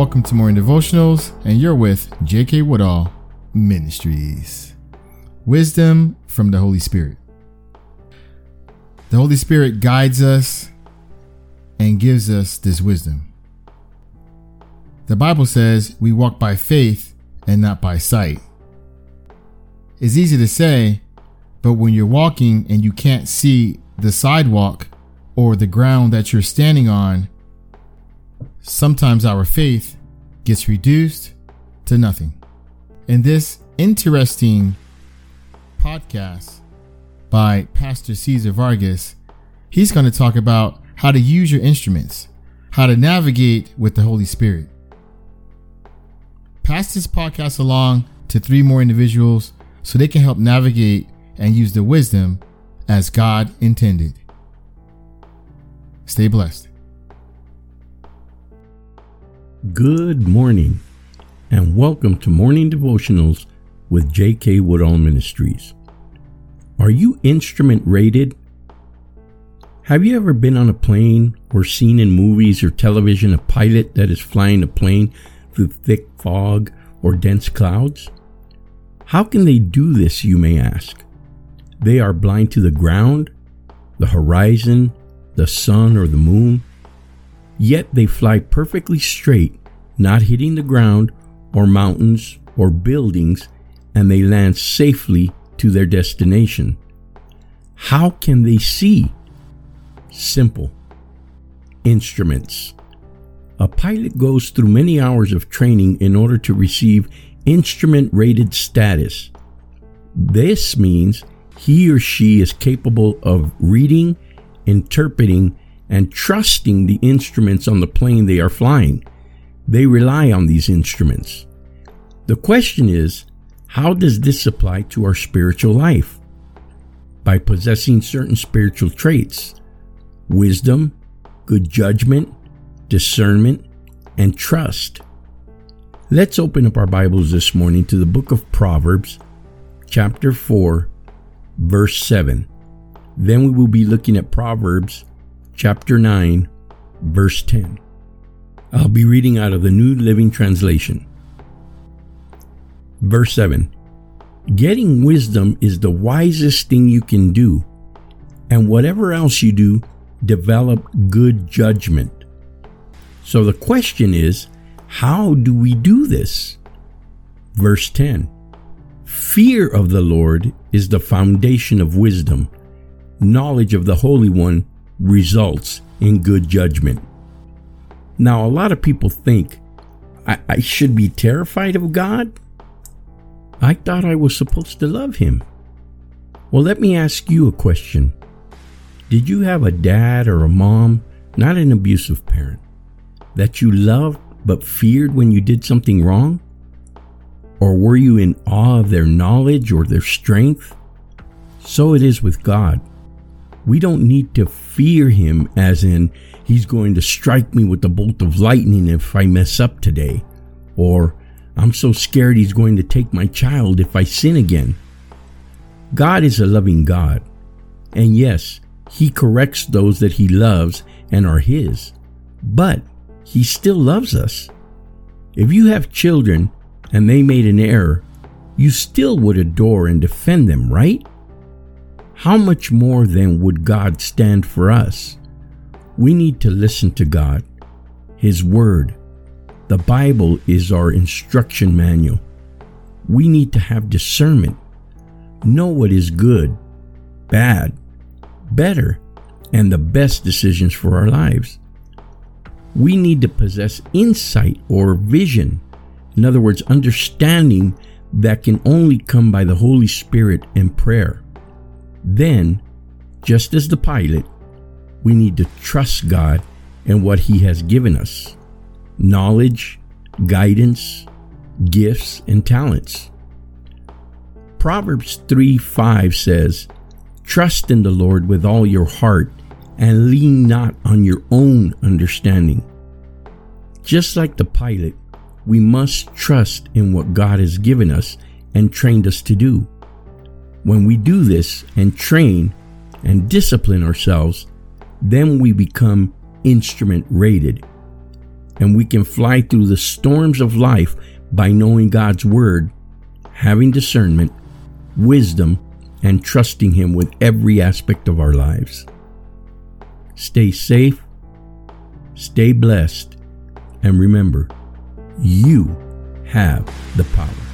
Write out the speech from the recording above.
Welcome to Morning Devotionals, and you're with J.K. Woodall Ministries. Wisdom from the Holy Spirit. The Holy Spirit guides us and gives us this wisdom. The Bible says we walk by faith and not by sight. It's easy to say, but when you're walking and you can't see the sidewalk or the ground that you're standing on, sometimes our faith gets reduced to nothing. In this interesting podcast by Pastor Cesar Vargas, he's going to talk about how to use your instruments, how to navigate with the Holy Spirit. Pass this podcast along to three more individuals so they can help navigate and use the wisdom as God intended. Stay blessed. Good morning, and welcome to Morning Devotionals with J.K. Woodall Ministries. Are you instrument rated? Have you ever been on a plane or seen in movies or television a pilot that is flying a plane through thick fog or dense clouds? How can they do this, you may ask? They are blind to the ground, the horizon, the sun, or the moon yet they fly perfectly straight, not hitting the ground or mountains or buildings, and they land safely to their destination. How can they see? Simple. Instruments. A pilot goes through many hours of training in order to receive instrument rated status. This means he or she is capable of reading, interpreting, and trusting the instruments on the plane they are flying. They rely on these instruments. The question is, how does this apply to our spiritual life? By possessing certain spiritual traits wisdom, good judgment, discernment, and trust. Let's open up our Bibles this morning to the book of Proverbs, chapter 4, verse 7. Then we will be looking at Proverbs chapter 9, verse 10. I'll be reading out of the New Living Translation. Verse 7 Getting wisdom is the wisest thing you can do, and whatever else you do, develop good judgment. So the question is, how do we do this? Verse 10 Fear of the Lord is the foundation of wisdom. Knowledge of the Holy One results in good judgment. Now, a lot of people think I, I should be terrified of God. I thought I was supposed to love Him. Well, let me ask you a question. Did you have a dad or a mom, not an abusive parent, that you loved but feared when you did something wrong? Or were you in awe of their knowledge or their strength? So it is with God. We don't need to fear him as in he's going to strike me with a bolt of lightning if I mess up today, or I'm so scared he's going to take my child if I sin again. God is a loving God, and yes, he corrects those that he loves and are his, but he still loves us. If you have children and they made an error, you still would adore and defend them, right? How much more then would God stand for us? We need to listen to God, His Word. The Bible is our instruction manual. We need to have discernment, know what is good, bad, better, and the best decisions for our lives. We need to possess insight or vision, in other words, understanding that can only come by the Holy Spirit and prayer. Then, just as the pilot, we need to trust God and what He has given us knowledge, guidance, gifts, and talents. Proverbs 3 5 says, Trust in the Lord with all your heart and lean not on your own understanding. Just like the pilot, we must trust in what God has given us and trained us to do. When we do this and train and discipline ourselves, then we become instrument rated. and we can fly through the storms of life by knowing God's Word, having discernment, wisdom, and trusting Him with every aspect of our lives. Stay safe, stay blessed, and remember, you have the power.